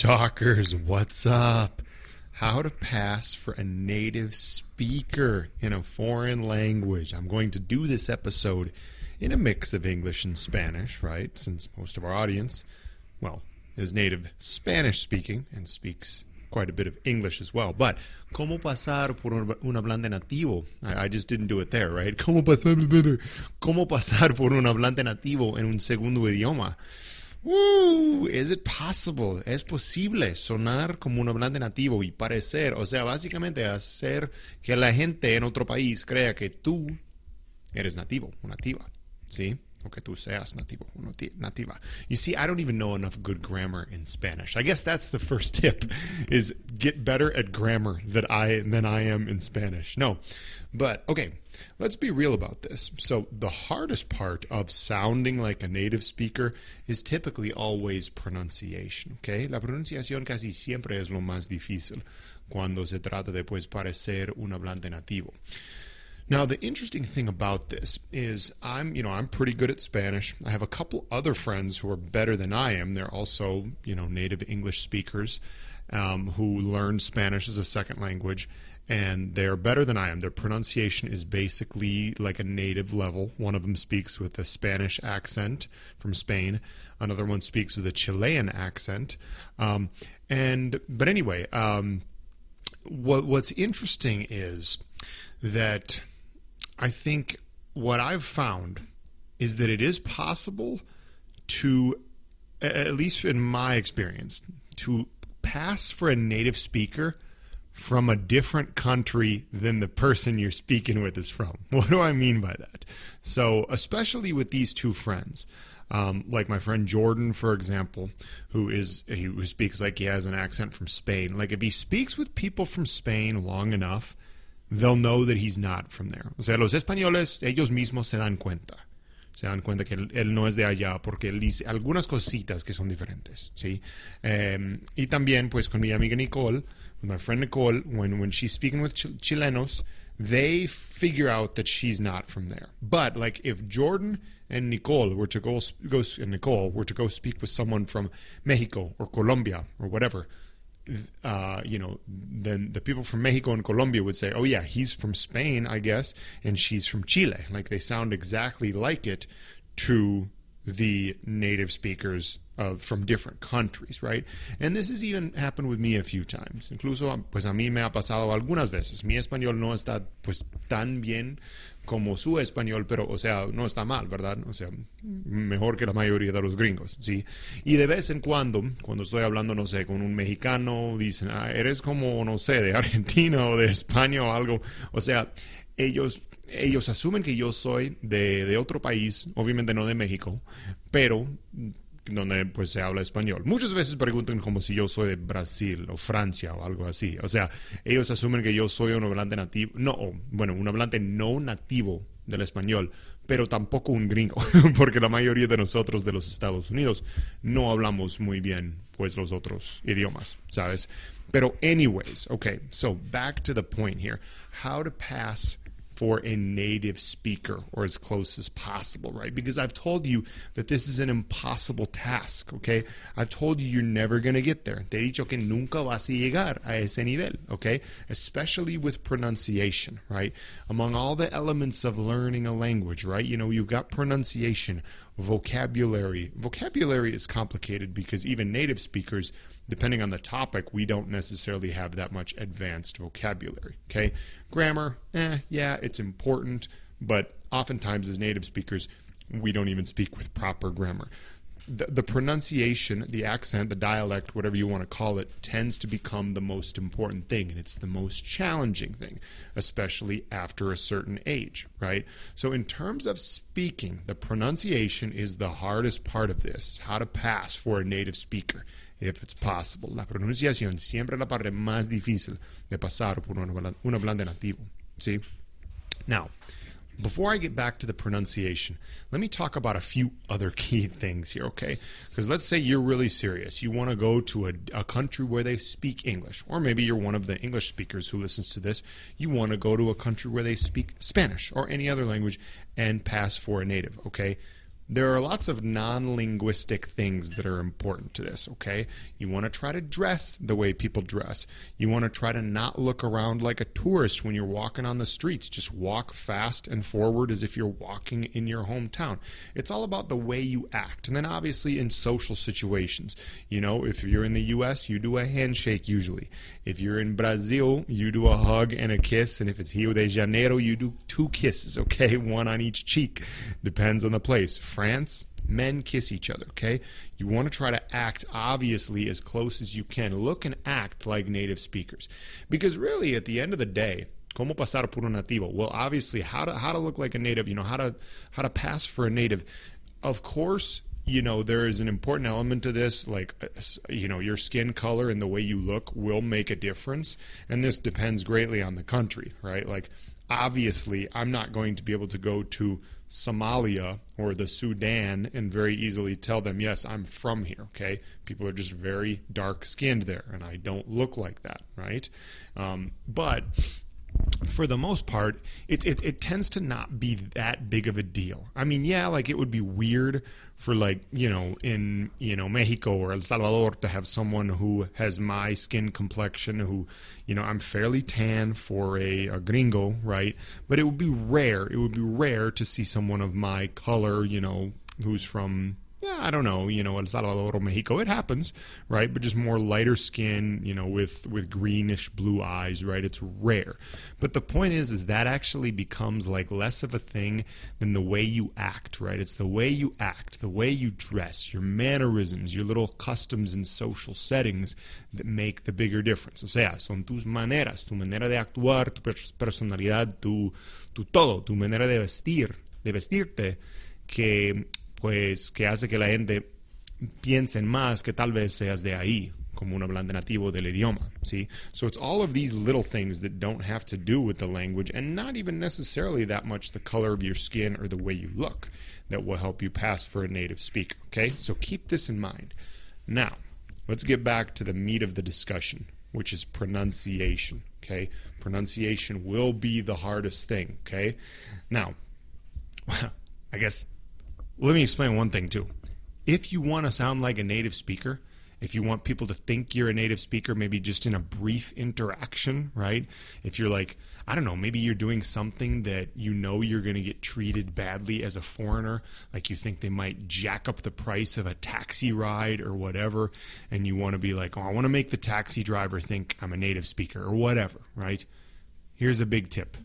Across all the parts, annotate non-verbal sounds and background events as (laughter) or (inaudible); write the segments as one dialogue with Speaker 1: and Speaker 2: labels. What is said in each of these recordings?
Speaker 1: Talkers, what's up? How to pass for a native speaker in a foreign language. I'm going to do this episode in a mix of English and Spanish, right? Since most of our audience, well, is native Spanish speaking and speaks quite a bit of English as well. But, ¿cómo pasar por un, hablante nativo? I, I, just didn't do it there, right? (laughs) ¿Cómo pasar, ¿Cómo pasar por un hablante nativo en un segundo idioma? Uh, is it possible? Es posible sonar como un hablante nativo y parecer, o sea, básicamente hacer que la gente en otro país crea que tú eres nativo o nativa, ¿sí? Que tú seas nativo nativa. You see, I don't even know enough good grammar in Spanish. I guess that's the first (laughs) tip is get better at grammar than I than I am in Spanish. No. But okay, let's be real about this. So, the hardest part of sounding like a native speaker is typically always pronunciation, okay? La pronunciación casi siempre es lo más difícil cuando se trata de pues parecer un hablante nativo. Now, the interesting thing about this is I'm, you know, I'm pretty good at Spanish. I have a couple other friends who are better than I am. They're also, you know, native English speakers um, who learned Spanish as a second language and they're better than I am. Their pronunciation is basically like a native level. One of them speaks with a Spanish accent from Spain. Another one speaks with a Chilean accent. Um, and but anyway, um, what what's interesting is that I think what I've found is that it is possible to, at least in my experience, to pass for a native speaker from a different country than the person you're speaking with is from. (laughs) What do I mean by that? So, especially with these two friends, um, like my friend Jordan, for example, who is he who speaks like he has an accent from Spain. Like if he speaks with people from Spain long enough, they'll know that he's not from there. O sea, los españoles ellos mismos se dan cuenta. se dan cuenta que él, él, no es de allá porque él dice algunas cositas que son diferentes, ¿sí? Um, y también, pues, con mi amiga Nicole, with my friend Nicole, when, when she's speaking with Ch Chilenos, they figure out that she's not from there. But, like, if Jordan and Nicole were to go, go and Nicole were to go speak with someone from Mexico or Colombia or whatever, uh, you know, then the people from Mexico and Colombia would say, "Oh yeah, he's from Spain, I guess, and she's from Chile." Like they sound exactly like it to the native speakers of from different countries, right? And this has even happened with me a few times. Incluso, pues a mí me ha pasado algunas veces. Mi español no está pues tan bien como su español, pero, o sea, no está mal, ¿verdad? O sea, mejor que la mayoría de los gringos, ¿sí? Y de vez en cuando, cuando estoy hablando, no sé, con un mexicano, dicen, ah, eres como, no sé, de (laughs) Argentina o de España o algo. O sea, ellos ellos asumen que yo soy de, de, otro país, obviamente no de México, pero donde pues se habla español. Muchas veces preguntan como si yo soy de Brasil o Francia o algo así. O sea, ellos asumen que yo soy un hablante nativo, no, bueno, un hablante no nativo del español, pero tampoco un gringo, (laughs) porque la mayoría de nosotros de los Estados Unidos no hablamos muy bien pues los otros idiomas, ¿sabes? Pero anyways, okay, so back to the point here. How to pass for a native speaker or as close as possible, right? Because I've told you that this is an impossible task, okay? I've told you you're never going to get there. Te he dicho que nunca vas a llegar a ese nivel, okay? Especially with pronunciation, right? Among all the elements of learning a language, right? You know, you've got pronunciation, vocabulary. Vocabulary is complicated because even native speakers depending on the topic, we don't necessarily have that much advanced vocabulary. Okay, grammar, eh, yeah, it's important, but oftentimes as native speakers, we don't even speak with proper grammar. The, the, pronunciation, the accent, the dialect, whatever you want to call it, tends to become the most important thing, and it's the most challenging thing, especially after a certain age, right? So, in terms of speaking, the pronunciation is the hardest part of this, how to pass for a native speaker if it's possible. La pronunciación siempre la parte más difícil de pasar por un hablante nativo. ¿sí? Now, before I get back to the pronunciation, let me talk about a few other key (laughs) things here, okay? Because let's say you're really serious. You want to go to a, a, country where they speak English, or maybe you're one of the English speakers who listens to this. You want to go to a country where they speak Spanish or any other language and pass for a native, okay? There are lots of non linguistic things that are important to this, okay? You want to try to dress the way people dress. You want to try to not look around like a tourist when you're walking on the streets. Just walk fast and forward as if you're walking in your hometown. It's all about the way you act. And then, obviously, in social situations, you know, if you're in the US, you do a handshake usually. If you're in Brazil, you do a hug and a kiss. And if it's Rio de Janeiro, you do two kisses, okay? (laughs) One on each cheek. Depends on the place France, men kiss each other, okay? You want to try to act obviously as close as you can. Look and act like native speakers. Because really, at the end of the day, ¿Cómo pasar por un nativo? Well, obviously, how to how to look like a native, you know, how to how to pass for a native. Of course, you know, there is an important element to this, like, uh, you know, your skin color and the way you look will make a difference. And this depends greatly on the country, right? Like, obviously, I'm not going to be able to go to Somalia or the Sudan and very easily tell them, yes, I'm from here. Okay, people are just very dark skinned there, and I don't look like that, right? Um, but for the most part, it, it, it tends to not be that big of a deal. I mean, yeah, like it would be weird for like you know in you know Mexico or El Salvador to have someone who has my skin complexion who you know I'm fairly tan for a, a gringo, right? But it would be rare. It would be rare to see someone of my color, you know, who's from I don't know, you know, El Salvador or Mexico. It happens, right? But just more lighter skin, you know, with with greenish blue eyes, right? It's rare. But the point is, is that actually becomes like less of a thing than the way you act, right? It's the way you act, the way you dress, your mannerisms, your little customs and social settings that make the bigger difference. O sea, son tus maneras, tu manera de actuar, tu personalidad, tu, tu todo, tu manera de vestir, de vestirte, que pues que hace que la gente piense más que tal vez seas de ahí, como un hablante nativo del idioma. See? So it's all of these little things that don't have to do with the language and not even necessarily that much the color of your skin or the way you look that will help you pass for a native speaker. Okay? So keep this in mind. Now, let's get back to the meat of the discussion, which is pronunciation. Okay? Pronunciation will be the hardest thing. Okay? Now, (laughs) I guess let me explain one thing too. If you want to sound like a native speaker, if you want people to think you're a native speaker, maybe just in a brief interaction, right? If you're like, I don't know, maybe you're doing something that you know you're going to get treated badly as a foreigner, like you think they might jack up the price of a taxi ride or whatever, and you want to be like, oh, I want to make the taxi driver think I'm a native speaker or whatever, right? Here's a big tip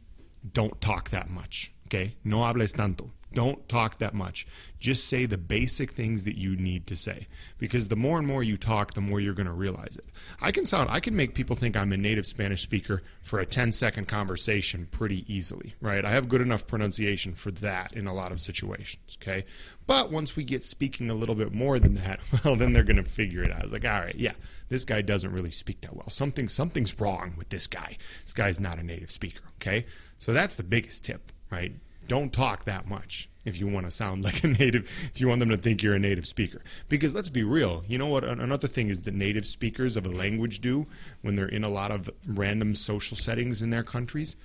Speaker 1: don't talk that much, okay? No hables tanto. Don't talk that much. Just say the basic things that you need to say. Because the more and more you talk, the more you're going to realize it. I can sound, I can make people think I'm a native Spanish speaker for a 10 second conversation pretty easily, right? I have good enough pronunciation for that in a lot of situations, okay? But once we get speaking a little bit more than that, (laughs) well, then they're going to figure it out. It's like, all right, yeah, this guy doesn't really speak that well. Something, something's wrong with this guy. This guy's not a native speaker, okay? So that's the biggest tip, right? Don't talk that much if you want to sound (laughs) like a native, if you want them to think you're a native speaker. Because let's be real, you know what? Another thing is that native speakers of a language do when they're in a lot of random social settings in their countries.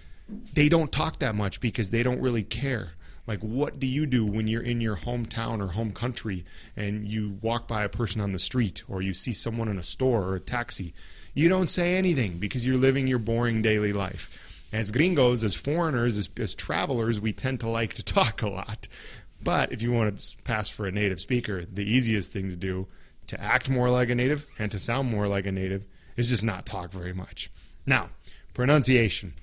Speaker 1: They don't talk that much because they don't really care. Like, what do you do when you're in your hometown or home country and you walk by a person on the street or you see someone in a store or a taxi? You don't say anything because you're living your boring daily life as gringos, as foreigners, as, as travelers, we tend to like to (laughs) talk a lot. But if you want to pass for a native speaker, the easiest thing to do to act more like a native and to sound more like a native is just not talk very much. Now, pronunciation.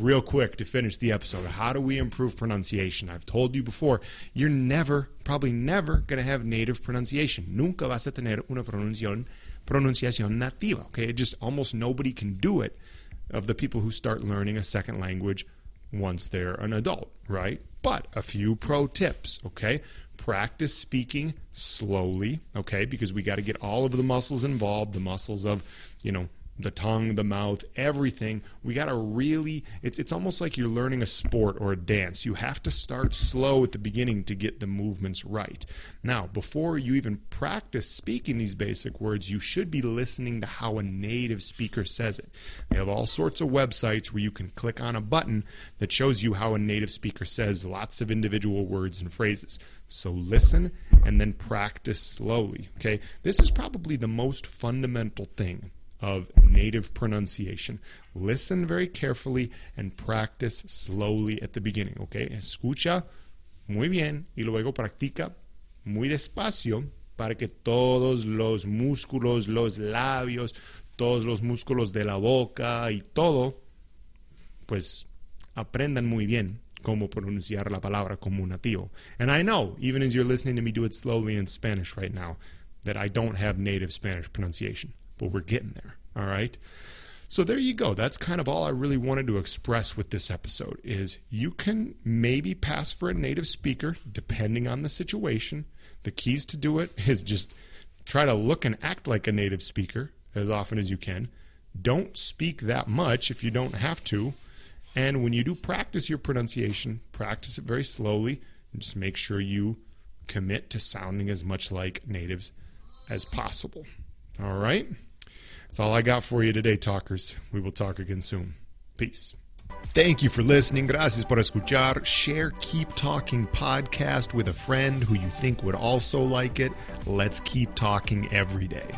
Speaker 1: Real quick to finish the episode. How do we improve pronunciation? I've told you before, you're never, probably never, going to have native pronunciation. Nunca vas a tener una pronunciación, pronunciación nativa. Okay, just almost nobody can do it of the people who start learning a second language once they're an adult, right? But a few pro tips, okay? Practice speaking slowly, okay? Because we got to get all of the muscles involved, the muscles of, you know, the tongue, the mouth, everything. We got to really it's it's almost like you're learning a sport or a dance. You have to start slow at the beginning to get the movements right. Now, before you even practice speaking these basic words, you should be listening to how a native speaker says it. They have all sorts of websites where you can click on a button that shows you how a native speaker says lots of individual words and phrases. So listen and then practice slowly, okay? This is probably the most fundamental thing of native pronunciation. Listen very carefully and practice slowly at the beginning, okay? Escucha muy bien y luego practica muy despacio para que todos los músculos, los labios, todos los músculos de la boca y todo, pues aprendan muy bien cómo pronunciar la palabra como un nativo. And I know, even as you're listening to me do it slowly in Spanish right now, that I don't have native Spanish pronunciation but we're getting there. All right. So there you go. That's kind of all I really wanted to express with this episode is you can maybe pass for a native speaker depending on the situation. The keys to do it is just try to look and act like a native speaker as often as you can. Don't speak that much if you don't have to. And when you do practice your pronunciation, practice it very slowly and just make sure you commit to sounding as much like natives as possible. All right? That's all I got for you today, talkers. We will talk again soon. Peace. Thank you for listening. Gracias por escuchar. Share Keep Talking podcast with a friend who you think would also like it. Let's keep talking every day.